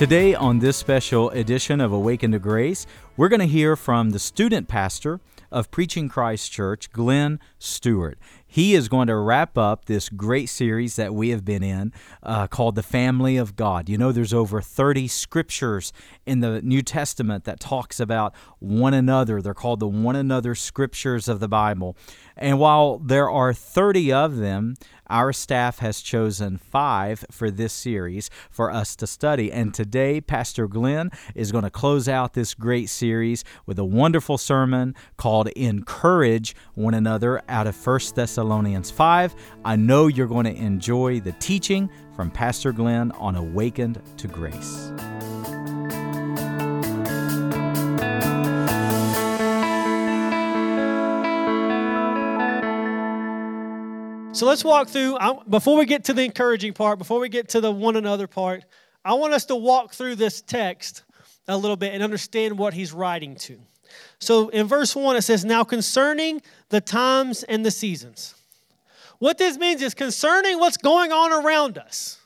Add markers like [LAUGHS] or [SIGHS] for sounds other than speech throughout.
Today, on this special edition of Awaken to Grace, we're going to hear from the student pastor of Preaching Christ Church, Glenn Stewart. He is going to wrap up this great series that we have been in uh, called The Family of God. You know, there's over 30 scriptures in the New Testament that talks about one another. They're called the one another scriptures of the Bible. And while there are 30 of them, our staff has chosen five for this series for us to study. And today, Pastor Glenn is going to close out this great series with a wonderful sermon called Encourage One Another out of 1 Thessalonians 5. I know you're going to enjoy the teaching from Pastor Glenn on Awakened to Grace. So let's walk through, before we get to the encouraging part, before we get to the one another part, I want us to walk through this text a little bit and understand what he's writing to. So in verse 1, it says, Now concerning the times and the seasons. What this means is concerning what's going on around us.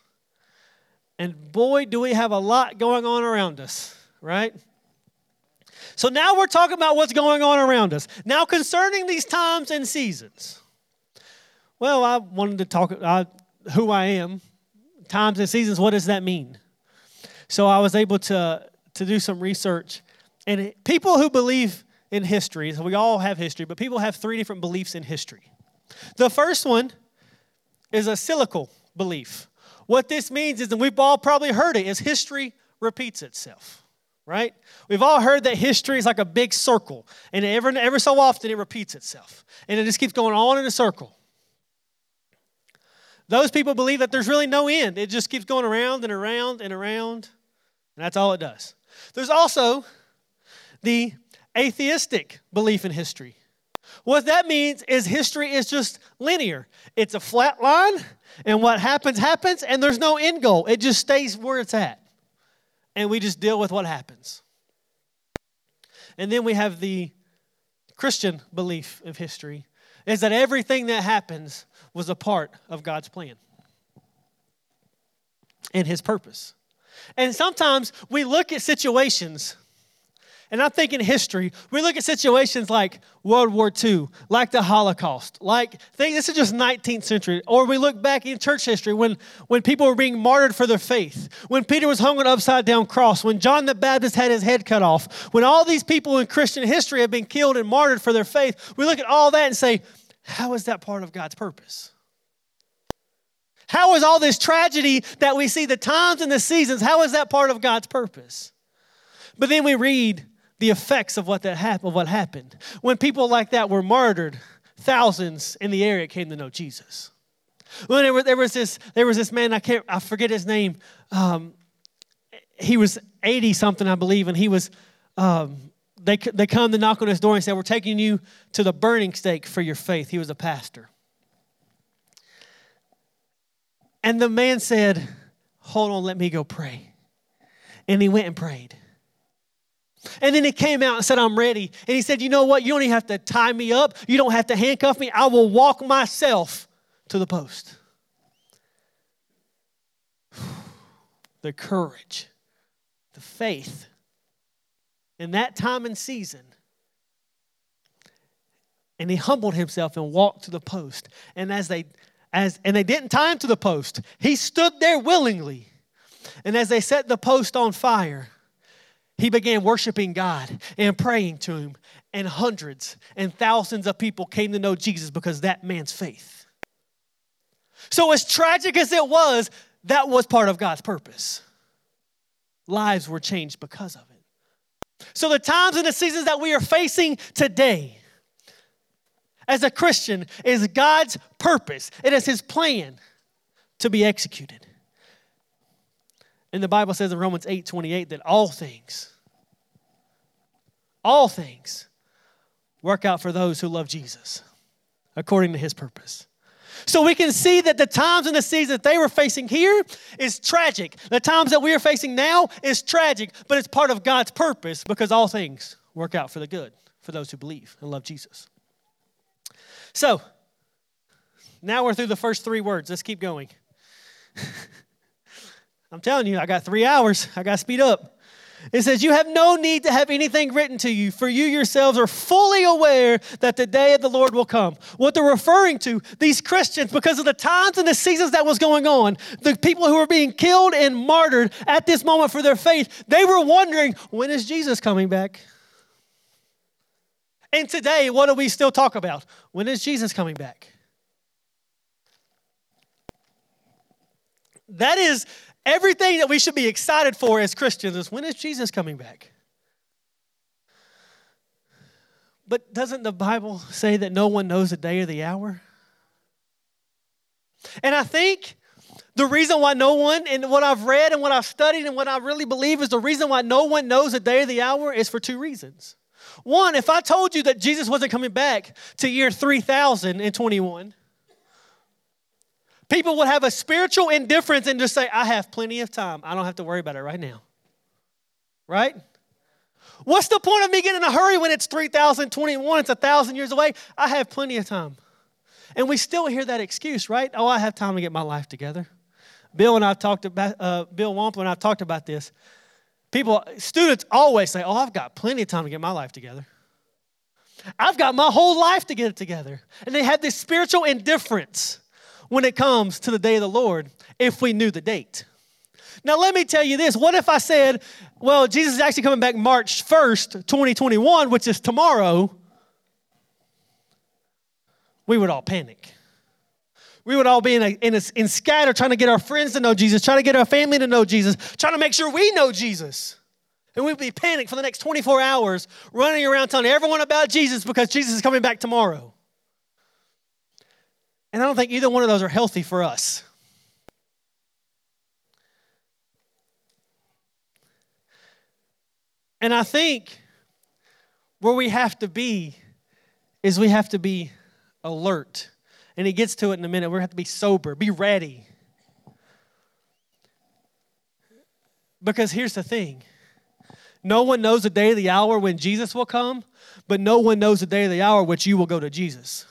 And boy, do we have a lot going on around us, right? So now we're talking about what's going on around us. Now, concerning these times and seasons. Well, I wanted to talk uh, who I am, times and seasons. What does that mean? So I was able to to do some research, and it, people who believe in history, so we all have history, but people have three different beliefs in history. The first one is a cyclical belief. What this means is, and we've all probably heard it, is history repeats itself right? We've all heard that history is like a big circle, and every, every so often it repeats itself. And it just keeps going on in a circle. Those people believe that there's really no end. It just keeps going around and around and around, and that's all it does. There's also the atheistic belief in history. What that means is history is just linear. It's a flat line, and what happens, happens, and there's no end goal. It just stays where it's at. And we just deal with what happens. And then we have the Christian belief of history is that everything that happens was a part of God's plan and His purpose. And sometimes we look at situations, and I'm thinking history, we look at situations like World War II, like the Holocaust, like think this is just 19th century, or we look back in church history when, when people were being martyred for their faith, when Peter was hung on an upside down cross, when John the Baptist had his head cut off, when all these people in Christian history have been killed and martyred for their faith, we look at all that and say, how is that part of God's purpose? How is all this tragedy that we see, the times and the seasons, how is that part of God's purpose? But then we read the effects of what that happened, of what happened. When people like that were martyred, thousands in the area came to know Jesus. When there was, there was this, there was this man, I can't, I forget his name. Um, he was 80 something, I believe, and he was um, they, they come to knock on his door and say, We're taking you to the burning stake for your faith. He was a pastor. And the man said, Hold on, let me go pray. And he went and prayed. And then he came out and said, I'm ready. And he said, You know what? You don't even have to tie me up. You don't have to handcuff me. I will walk myself to the post. [SIGHS] The courage, the faith in that time and season. And he humbled himself and walked to the post. And as they as and they didn't tie him to the post, he stood there willingly. And as they set the post on fire, he began worshiping God and praying to him. And hundreds and thousands of people came to know Jesus because that man's faith. So, as tragic as it was, that was part of God's purpose. Lives were changed because of it. So, the times and the seasons that we are facing today as a Christian is God's purpose, it is His plan to be executed. And the Bible says in Romans 8 28 that all things, all things work out for those who love Jesus according to His purpose. So we can see that the times and the seasons that they were facing here is tragic. The times that we are facing now is tragic, but it's part of God's purpose because all things work out for the good for those who believe and love Jesus. So, now we're through the first three words. Let's keep going. [LAUGHS] I'm telling you, I got three hours. I got to speed up. It says, You have no need to have anything written to you, for you yourselves are fully aware that the day of the Lord will come. What they're referring to, these Christians, because of the times and the seasons that was going on, the people who were being killed and martyred at this moment for their faith, they were wondering, When is Jesus coming back? And today, what do we still talk about? When is Jesus coming back? That is Everything that we should be excited for as Christians is when is Jesus coming back? But doesn't the Bible say that no one knows the day or the hour? And I think the reason why no one, and what I've read and what I've studied and what I really believe is the reason why no one knows the day or the hour is for two reasons. One, if I told you that Jesus wasn't coming back to year 3021, People would have a spiritual indifference and just say, I have plenty of time. I don't have to worry about it right now. Right? What's the point of me getting in a hurry when it's 3021? It's a thousand years away. I have plenty of time. And we still hear that excuse, right? Oh, I have time to get my life together. Bill and I've talked about, uh, Bill Wampler and I've talked about this. People, students always say, Oh, I've got plenty of time to get my life together. I've got my whole life to get it together. And they have this spiritual indifference when it comes to the day of the Lord if we knew the date. Now, let me tell you this. What if I said, well, Jesus is actually coming back March 1st, 2021, which is tomorrow? We would all panic. We would all be in, a, in, a, in scatter trying to get our friends to know Jesus, trying to get our family to know Jesus, trying to make sure we know Jesus. And we'd be panicked for the next 24 hours, running around telling everyone about Jesus because Jesus is coming back tomorrow. And I don't think either one of those are healthy for us. And I think where we have to be is we have to be alert. And he gets to it in a minute. We have to be sober, be ready. Because here's the thing no one knows the day of the hour when Jesus will come, but no one knows the day of the hour which you will go to Jesus.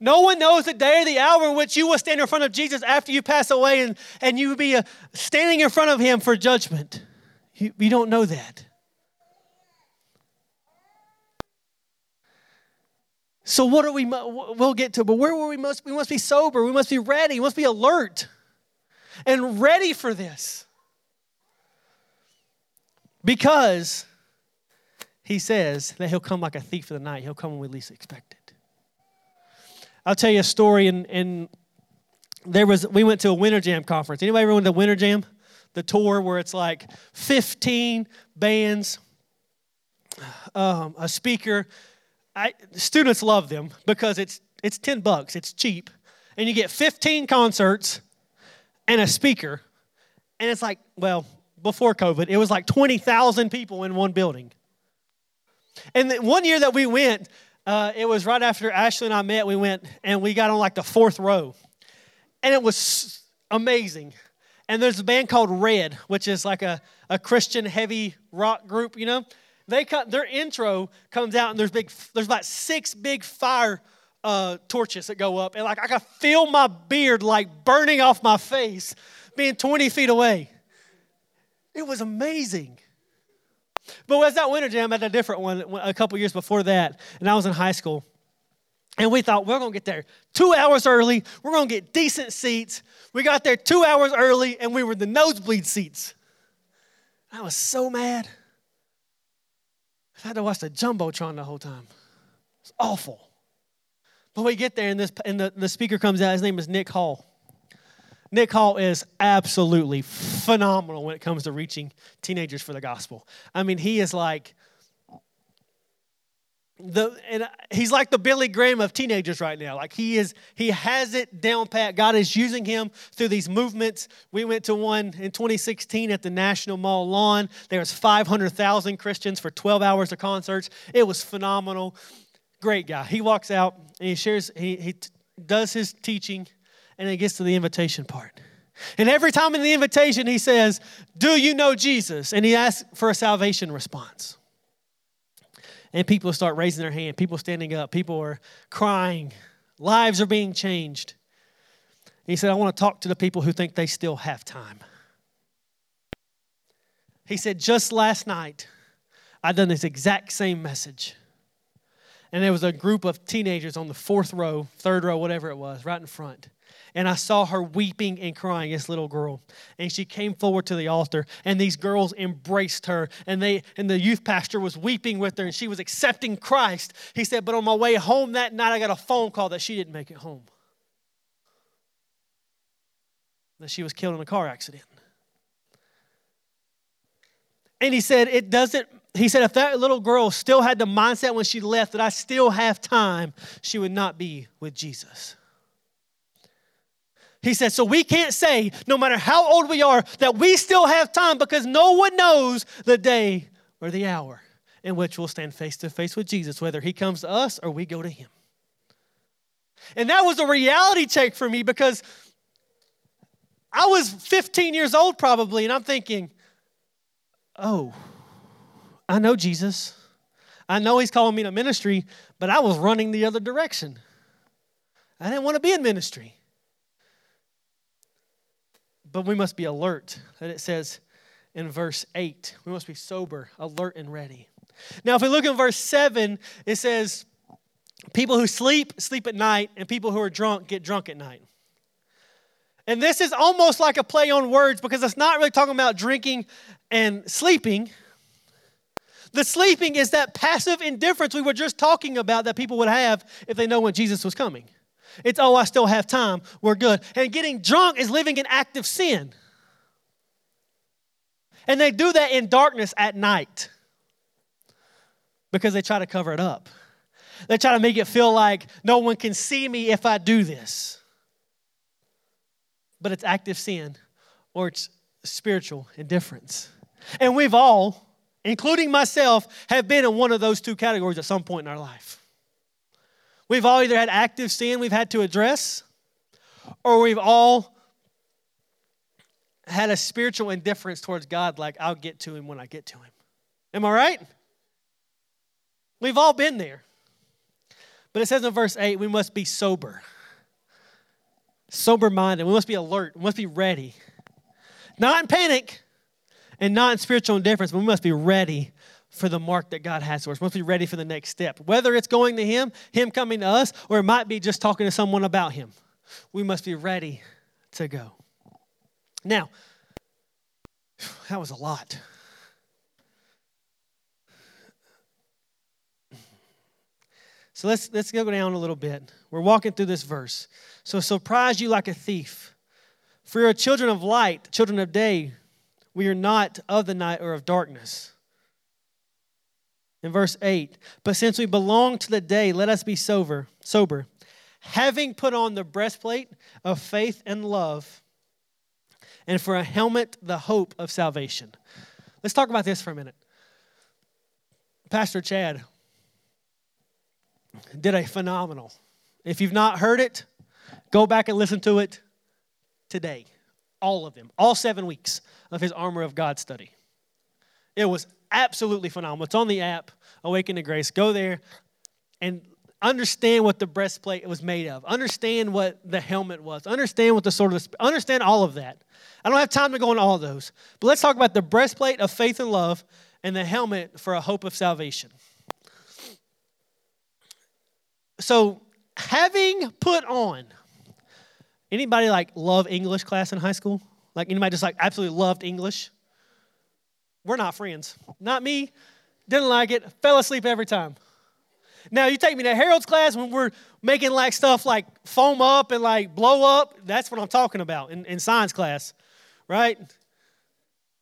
No one knows the day or the hour in which you will stand in front of Jesus after you pass away and, and you will be uh, standing in front of him for judgment. You, you don't know that. So what are we? We'll get to, but where were we must we must be sober. We must be ready. We must be alert and ready for this, because he says that he'll come like a thief of the night. He'll come when we least expect. I'll tell you a story. And, and there was we went to a Winter Jam conference. Anybody ever went to Winter Jam? The tour where it's like 15 bands, um, a speaker. I, students love them because it's it's 10 bucks. It's cheap, and you get 15 concerts and a speaker, and it's like well before COVID, it was like 20,000 people in one building. And one year that we went, uh, it was right after Ashley and I met. We went and we got on like the fourth row, and it was amazing. And there's a band called Red, which is like a, a Christian heavy rock group. You know, they cut their intro comes out, and there's big. There's about six big fire uh, torches that go up, and like I could feel my beard like burning off my face, being 20 feet away. It was amazing. But was that winter jam at a different one a couple years before that, and I was in high school. And we thought we're going to get there two hours early. We're going to get decent seats. We got there two hours early, and we were the nosebleed seats. I was so mad. I had to watch the jumbotron the whole time. It's awful. But we get there, and this and the, the speaker comes out. His name is Nick Hall. Nick Hall is absolutely phenomenal when it comes to reaching teenagers for the gospel. I mean, he is like the and he's like the Billy Graham of teenagers right now. Like he is he has it down pat. God is using him through these movements. We went to one in 2016 at the National Mall lawn. There was 500,000 Christians for 12 hours of concerts. It was phenomenal. Great guy. He walks out and he shares he he does his teaching and it gets to the invitation part. And every time in the invitation, he says, Do you know Jesus? And he asks for a salvation response. And people start raising their hand, people standing up, people are crying, lives are being changed. He said, I want to talk to the people who think they still have time. He said, just last night, I done this exact same message. And there was a group of teenagers on the fourth row, third row, whatever it was, right in front. And I saw her weeping and crying, this little girl. And she came forward to the altar, and these girls embraced her. And they and the youth pastor was weeping with her, and she was accepting Christ. He said, But on my way home that night, I got a phone call that she didn't make it home. That she was killed in a car accident. And he said, It doesn't he said if that little girl still had the mindset when she left that I still have time, she would not be with Jesus. He said, so we can't say, no matter how old we are, that we still have time because no one knows the day or the hour in which we'll stand face to face with Jesus, whether he comes to us or we go to him. And that was a reality check for me because I was 15 years old probably, and I'm thinking, oh, I know Jesus. I know He's calling me to ministry, but I was running the other direction. I didn't want to be in ministry. But we must be alert. That it says in verse 8, we must be sober, alert, and ready. Now, if we look in verse 7, it says, People who sleep, sleep at night, and people who are drunk get drunk at night. And this is almost like a play on words because it's not really talking about drinking and sleeping the sleeping is that passive indifference we were just talking about that people would have if they know when Jesus was coming. It's, oh, I still have time. We're good. And getting drunk is living in active sin. And they do that in darkness at night because they try to cover it up. They try to make it feel like no one can see me if I do this. But it's active sin or it's spiritual indifference. And we've all including myself, have been in one of those two categories at some point in our life. We've all either had active sin we've had to address, or we've all had a spiritual indifference towards God, like, I'll get to him when I get to him. Am I right? We've all been there. But it says in verse 8, we must be sober. Sober minded. We must be alert. We must be ready. Not in panic, and not in spiritual indifference, but we must be ready for the mark that God has for us. We must be ready for the next step. Whether it's going to Him, Him coming to us, or it might be just talking to someone about Him. We must be ready to go. Now, that was a lot. So let's let's go down a little bit. We're walking through this verse. So surprise you like a thief. For you're children of light, children of day. We are not of the night or of darkness. In verse 8, but since we belong to the day, let us be sober, sober, having put on the breastplate of faith and love, and for a helmet, the hope of salvation. Let's talk about this for a minute. Pastor Chad did a phenomenal. If you've not heard it, go back and listen to it today. All of them, all seven weeks of his Armor of God study. It was absolutely phenomenal. It's on the app, Awaken to Grace. Go there and understand what the breastplate was made of. Understand what the helmet was. Understand what the sword of the understand all of that. I don't have time to go into all those. But let's talk about the breastplate of faith and love and the helmet for a hope of salvation. So, having put on anybody like love English class in high school? Like anybody just like absolutely loved English? We're not friends. Not me. Didn't like it. Fell asleep every time. Now you take me to Harold's class when we're making like stuff like foam up and like blow up. That's what I'm talking about in, in science class, right?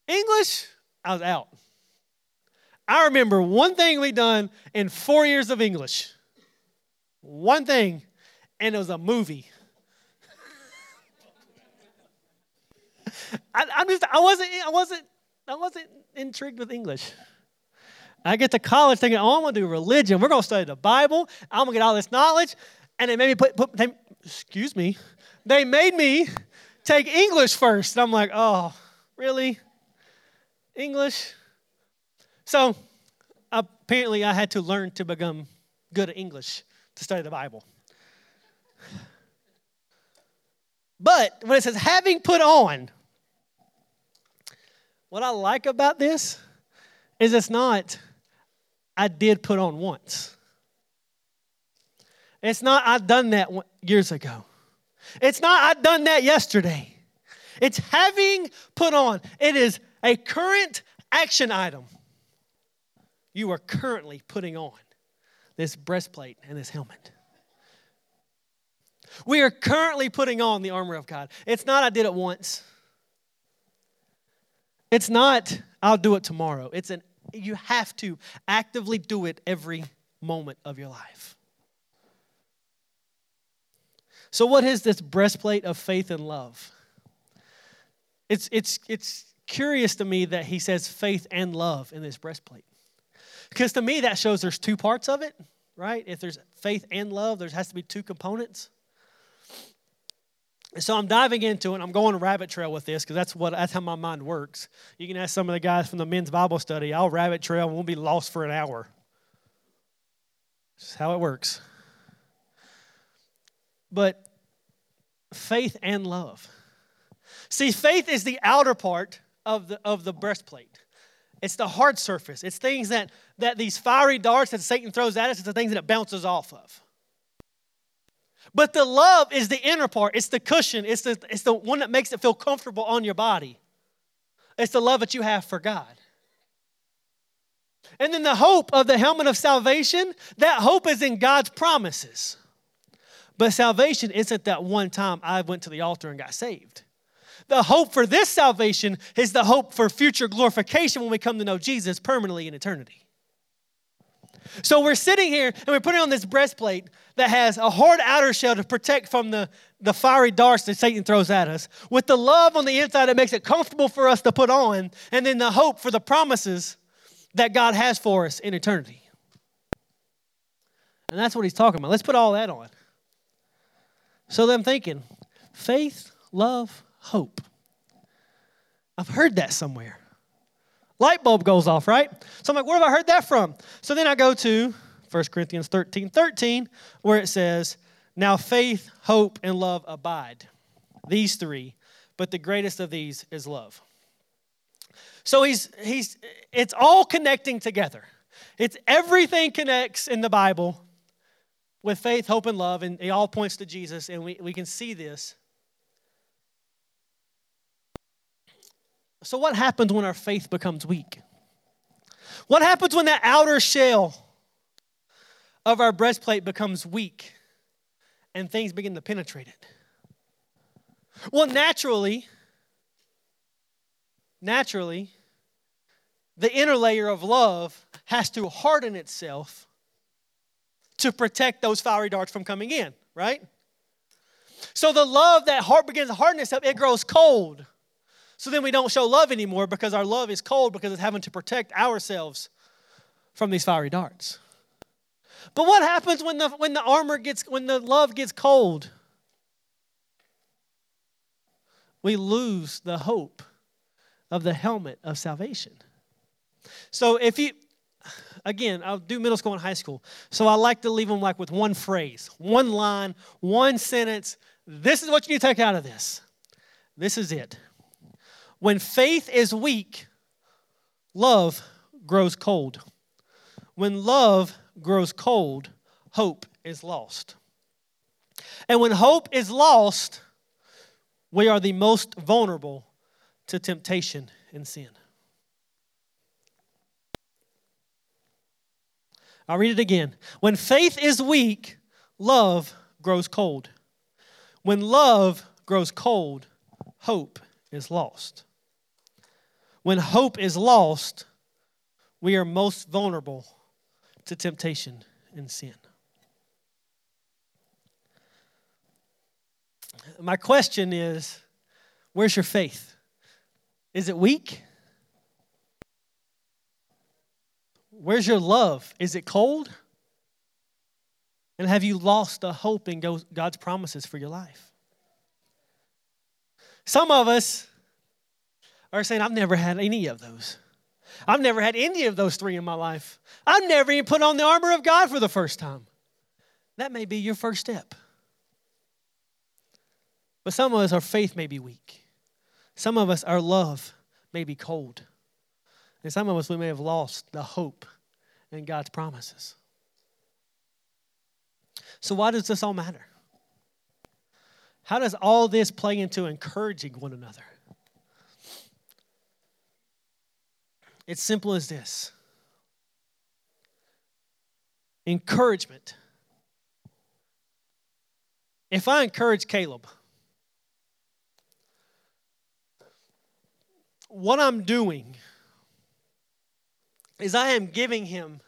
English, I was out. I remember one thing we done in four years of English. One thing, and it was a movie. [LAUGHS] I, I'm just, I wasn't, I wasn't, I wasn't intrigued with English. I get to college thinking, oh, I'm going to do religion. We're going to study the Bible. I'm going to get all this knowledge. And they made me put, put they, excuse me, they made me take English first. And I'm like, oh, really? English? So apparently I had to learn to become good at English to study the Bible. But when it says having put on, what I like about this is it's not, I did put on once. It's not, I've done that years ago. It's not, I've done that yesterday. It's having put on. It is a current action item. You are currently putting on this breastplate and this helmet. We are currently putting on the armor of God. It's not, I did it once. It's not, I'll do it tomorrow. It's an, you have to actively do it every moment of your life. So, what is this breastplate of faith and love? It's, it's, it's curious to me that he says faith and love in this breastplate. Because to me, that shows there's two parts of it, right? If there's faith and love, there has to be two components. So I'm diving into it. I'm going rabbit trail with this because that's what that's how my mind works. You can ask some of the guys from the men's Bible study. I'll rabbit trail and we'll be lost for an hour. That's how it works. But faith and love. See, faith is the outer part of the of the breastplate. It's the hard surface. It's things that that these fiery darts that Satan throws at us. It's the things that it bounces off of. But the love is the inner part. It's the cushion. It's the, it's the one that makes it feel comfortable on your body. It's the love that you have for God. And then the hope of the helmet of salvation, that hope is in God's promises. But salvation isn't that one time I went to the altar and got saved. The hope for this salvation is the hope for future glorification when we come to know Jesus permanently in eternity. So we're sitting here and we're putting on this breastplate that has a hard outer shell to protect from the, the fiery darts that Satan throws at us, with the love on the inside that makes it comfortable for us to put on, and then the hope for the promises that God has for us in eternity. And that's what he's talking about. Let's put all that on. So I'm thinking faith, love, hope. I've heard that somewhere. Light bulb goes off, right? So I'm like, where have I heard that from? So then I go to 1 Corinthians 13 13, where it says, Now faith, hope, and love abide. These three, but the greatest of these is love. So he's he's it's all connecting together. It's everything connects in the Bible with faith, hope, and love, and it all points to Jesus, and we, we can see this. So, what happens when our faith becomes weak? What happens when that outer shell of our breastplate becomes weak and things begin to penetrate it? Well, naturally, naturally, the inner layer of love has to harden itself to protect those fiery darts from coming in, right? So the love that heart begins to harden itself, it grows cold. So then we don't show love anymore because our love is cold because it's having to protect ourselves from these fiery darts. But what happens when the when the armor gets when the love gets cold? We lose the hope of the helmet of salvation. So if you again, I'll do middle school and high school. So I like to leave them like with one phrase, one line, one sentence. This is what you need to take out of this. This is it. When faith is weak, love grows cold. When love grows cold, hope is lost. And when hope is lost, we are the most vulnerable to temptation and sin. I'll read it again. When faith is weak, love grows cold. When love grows cold, hope is lost. When hope is lost, we are most vulnerable to temptation and sin. My question is where's your faith? Is it weak? Where's your love? Is it cold? And have you lost the hope in God's promises for your life? Some of us are saying, I've never had any of those. I've never had any of those three in my life. I've never even put on the armor of God for the first time. That may be your first step. But some of us, our faith may be weak. Some of us, our love may be cold. And some of us, we may have lost the hope in God's promises. So, why does this all matter? How does all this play into encouraging one another? It's simple as this encouragement. If I encourage Caleb, what I'm doing is I am giving him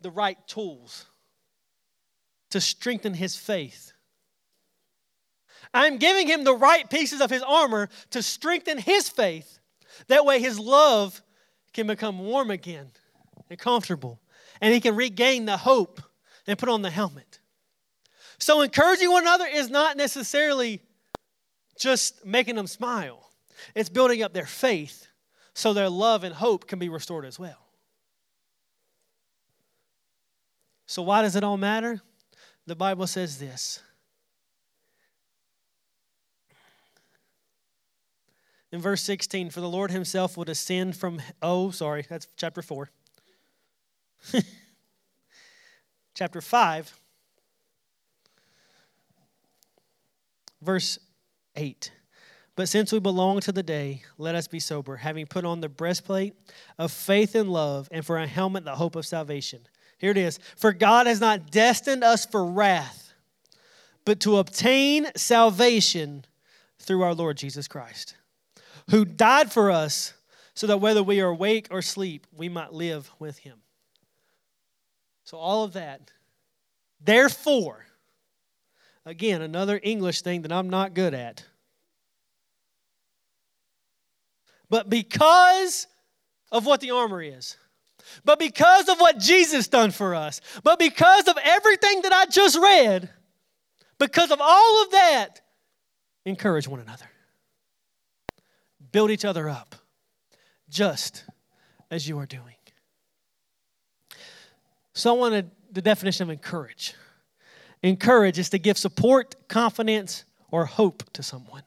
the right tools to strengthen his faith. I'm giving him the right pieces of his armor to strengthen his faith. That way, his love can become warm again and comfortable, and he can regain the hope and put on the helmet. So, encouraging one another is not necessarily just making them smile, it's building up their faith so their love and hope can be restored as well. So, why does it all matter? The Bible says this. In verse 16, for the Lord himself will descend from, oh, sorry, that's chapter 4. [LAUGHS] chapter 5, verse 8. But since we belong to the day, let us be sober, having put on the breastplate of faith and love, and for a helmet, the hope of salvation. Here it is For God has not destined us for wrath, but to obtain salvation through our Lord Jesus Christ, who died for us so that whether we are awake or asleep, we might live with him. So, all of that. Therefore, again, another English thing that I'm not good at. But because of what the armor is, but because of what Jesus done for us, but because of everything that I just read, because of all of that, encourage one another. Build each other up, just as you are doing. So I wanted the definition of encourage. Encourage is to give support, confidence, or hope to someone.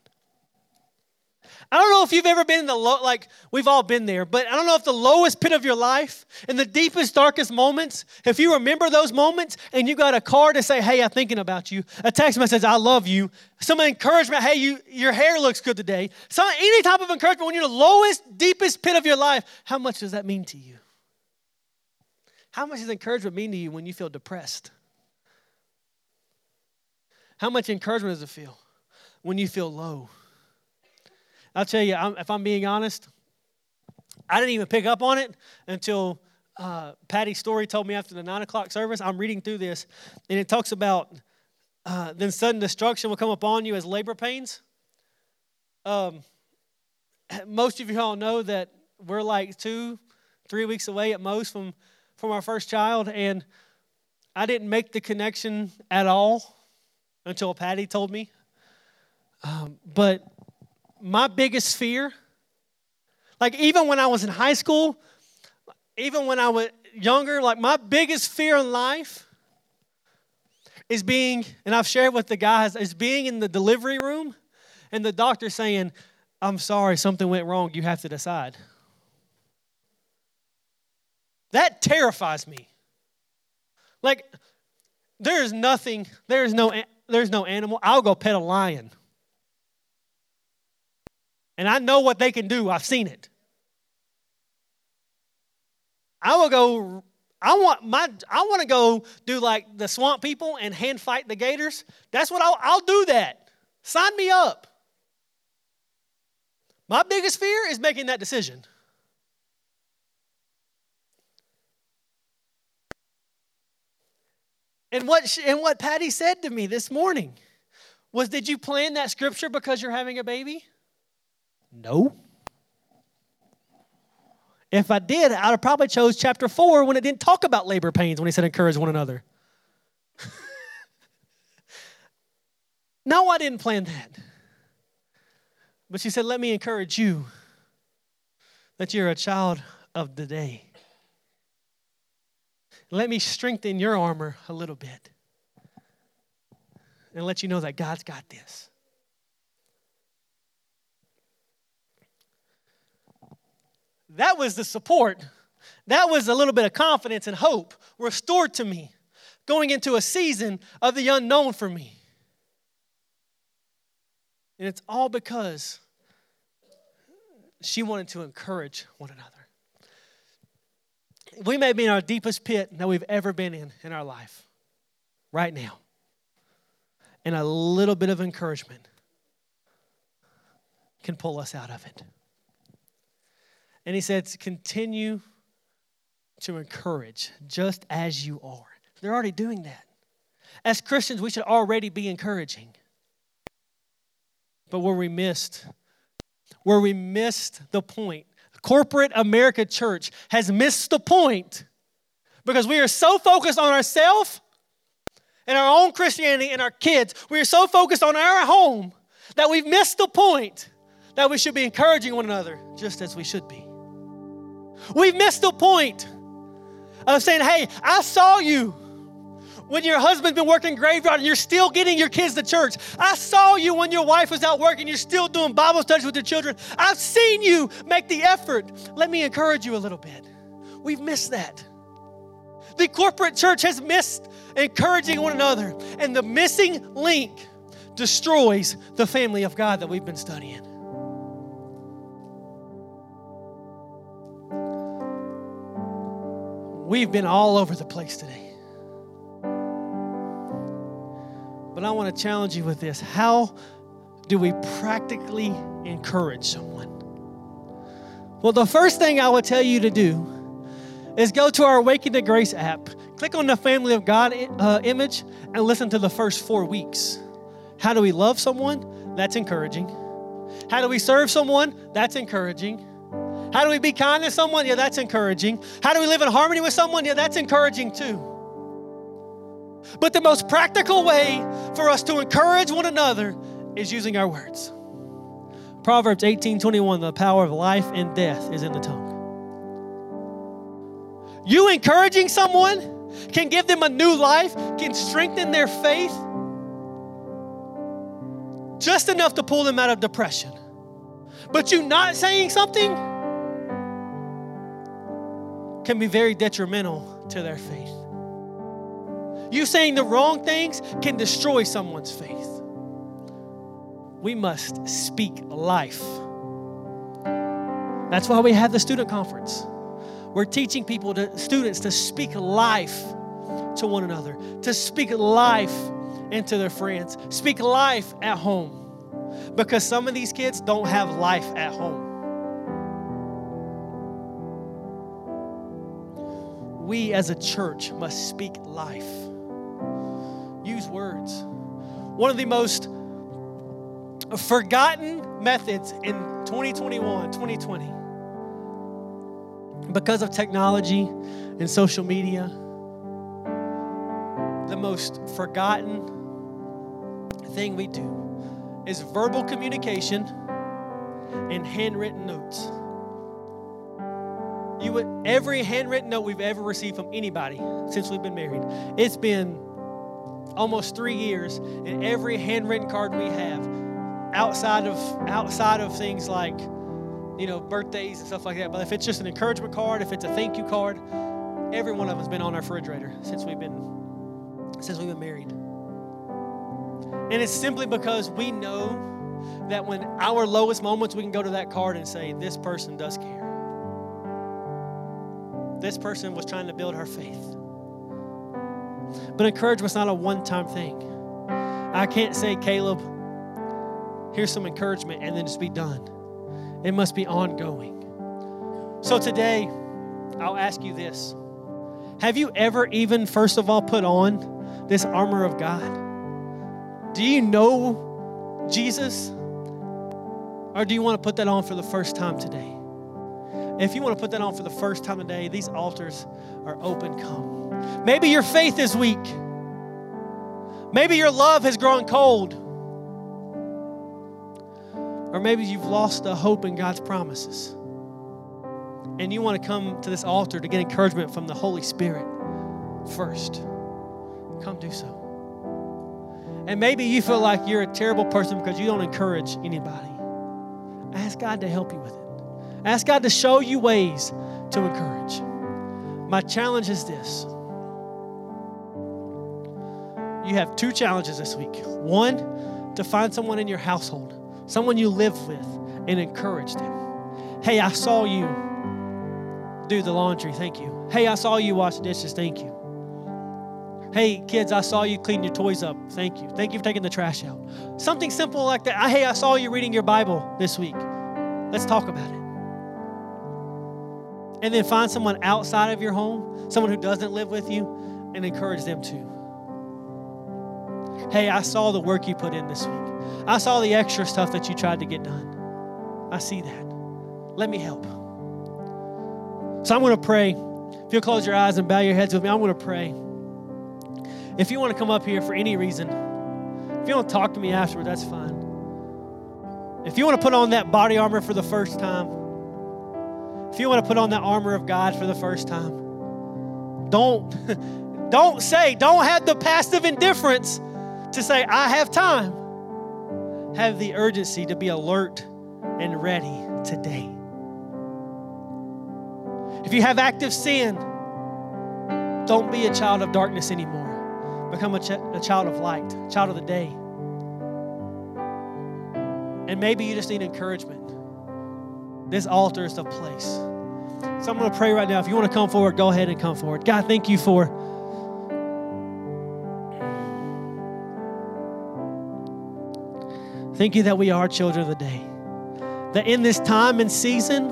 I don't know if you've ever been in the low, like we've all been there, but I don't know if the lowest pit of your life, in the deepest, darkest moments, if you remember those moments and you got a card to say, hey, I'm thinking about you, a text message, I love you, some encouragement, hey, you, your hair looks good today, some, any type of encouragement when you're the lowest, deepest pit of your life, how much does that mean to you? How much does encouragement mean to you when you feel depressed? How much encouragement does it feel when you feel low? I'll tell you, if I'm being honest, I didn't even pick up on it until uh, Patty Story told me after the nine o'clock service. I'm reading through this, and it talks about uh, then sudden destruction will come upon you as labor pains. Um, most of you all know that we're like two, three weeks away at most from from our first child, and I didn't make the connection at all until Patty told me. Um, but my biggest fear, like even when I was in high school, even when I was younger, like my biggest fear in life is being, and I've shared with the guys, is being in the delivery room and the doctor saying, I'm sorry, something went wrong, you have to decide. That terrifies me. Like, there is nothing, there is no, there's no animal. I'll go pet a lion. And I know what they can do. I've seen it. I will go I want my I want to go do like the swamp people and hand fight the gators. That's what I'll I'll do that. Sign me up. My biggest fear is making that decision. And what she, and what Patty said to me this morning was did you plan that scripture because you're having a baby? No. If I did, I'd have probably chose chapter 4 when it didn't talk about labor pains when he said encourage one another. [LAUGHS] no, I didn't plan that. But she said, let me encourage you that you're a child of the day. Let me strengthen your armor a little bit and let you know that God's got this. That was the support. That was a little bit of confidence and hope restored to me going into a season of the unknown for me. And it's all because she wanted to encourage one another. We may be in our deepest pit that we've ever been in in our life right now. And a little bit of encouragement can pull us out of it. And he said, continue to encourage just as you are. They're already doing that. As Christians, we should already be encouraging. But where we missed, where we missed the point, corporate America church has missed the point because we are so focused on ourselves and our own Christianity and our kids. We are so focused on our home that we've missed the point that we should be encouraging one another just as we should be. We've missed the point of saying, hey, I saw you when your husband's been working graveyard and you're still getting your kids to church. I saw you when your wife was out working, you're still doing Bible studies with your children. I've seen you make the effort. Let me encourage you a little bit. We've missed that. The corporate church has missed encouraging one another, and the missing link destroys the family of God that we've been studying. We've been all over the place today. But I want to challenge you with this. How do we practically encourage someone? Well, the first thing I would tell you to do is go to our Awaken to Grace app, click on the Family of God uh, image, and listen to the first four weeks. How do we love someone? That's encouraging. How do we serve someone? That's encouraging. How do we be kind to someone? Yeah, that's encouraging. How do we live in harmony with someone? Yeah, that's encouraging too. But the most practical way for us to encourage one another is using our words. Proverbs 18 21, the power of life and death is in the tongue. You encouraging someone can give them a new life, can strengthen their faith just enough to pull them out of depression. But you not saying something can be very detrimental to their faith. You saying the wrong things can destroy someone's faith. We must speak life. That's why we have the student conference. We're teaching people to students to speak life to one another, to speak life into their friends, speak life at home. Because some of these kids don't have life at home. We as a church must speak life. Use words. One of the most forgotten methods in 2021, 2020, because of technology and social media, the most forgotten thing we do is verbal communication and handwritten notes. You would every handwritten note we've ever received from anybody since we've been married. It's been almost three years, and every handwritten card we have, outside of outside of things like you know birthdays and stuff like that. But if it's just an encouragement card, if it's a thank you card, every one of them's been on our refrigerator since we've been since we've been married. And it's simply because we know that when our lowest moments, we can go to that card and say, This person does care. This person was trying to build her faith. But encouragement's not a one time thing. I can't say, Caleb, here's some encouragement and then just be done. It must be ongoing. So today, I'll ask you this Have you ever even, first of all, put on this armor of God? Do you know Jesus? Or do you want to put that on for the first time today? If you want to put that on for the first time today, these altars are open. Come. Maybe your faith is weak. Maybe your love has grown cold. Or maybe you've lost the hope in God's promises. And you want to come to this altar to get encouragement from the Holy Spirit first. Come do so. And maybe you feel like you're a terrible person because you don't encourage anybody. Ask God to help you with it. Ask God to show you ways to encourage. My challenge is this you have two challenges this week. One, to find someone in your household, someone you live with, and encourage them. Hey, I saw you do the laundry. Thank you. Hey, I saw you wash dishes. Thank you. Hey, kids, I saw you clean your toys up. Thank you. Thank you for taking the trash out. Something simple like that. Hey, I saw you reading your Bible this week. Let's talk about it. And then find someone outside of your home, someone who doesn't live with you, and encourage them too. Hey, I saw the work you put in this week. I saw the extra stuff that you tried to get done. I see that. Let me help. So I'm going to pray. If you'll close your eyes and bow your heads with me, I'm going to pray. If you want to come up here for any reason, if you to talk to me afterward, that's fine. If you want to put on that body armor for the first time, if you want to put on the armor of God for the first time, don't [LAUGHS] don't say, don't have the passive indifference to say, I have time. Have the urgency to be alert and ready today. If you have active sin, don't be a child of darkness anymore. Become a, ch- a child of light, child of the day. And maybe you just need encouragement. This altar is the place. So I'm going to pray right now. If you want to come forward, go ahead and come forward. God, thank you for. Thank you that we are children of the day. That in this time and season,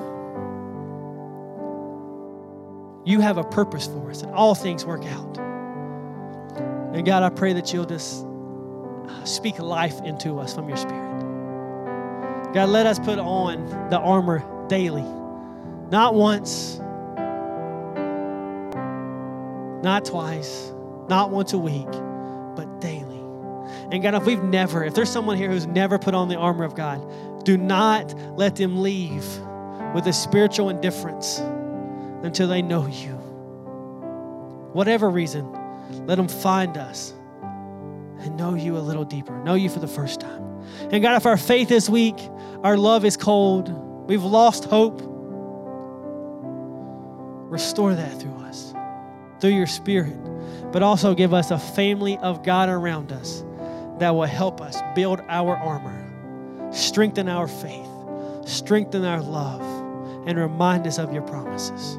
you have a purpose for us and all things work out. And God, I pray that you'll just speak life into us from your spirit. God, let us put on the armor daily, not once, not twice, not once a week, but daily. And God, if we've never, if there's someone here who's never put on the armor of God, do not let them leave with a spiritual indifference until they know you. Whatever reason, let them find us and know you a little deeper, know you for the first time. And God, if our faith is weak, our love is cold, we've lost hope, restore that through us, through your Spirit, but also give us a family of God around us that will help us build our armor, strengthen our faith, strengthen our love, and remind us of your promises.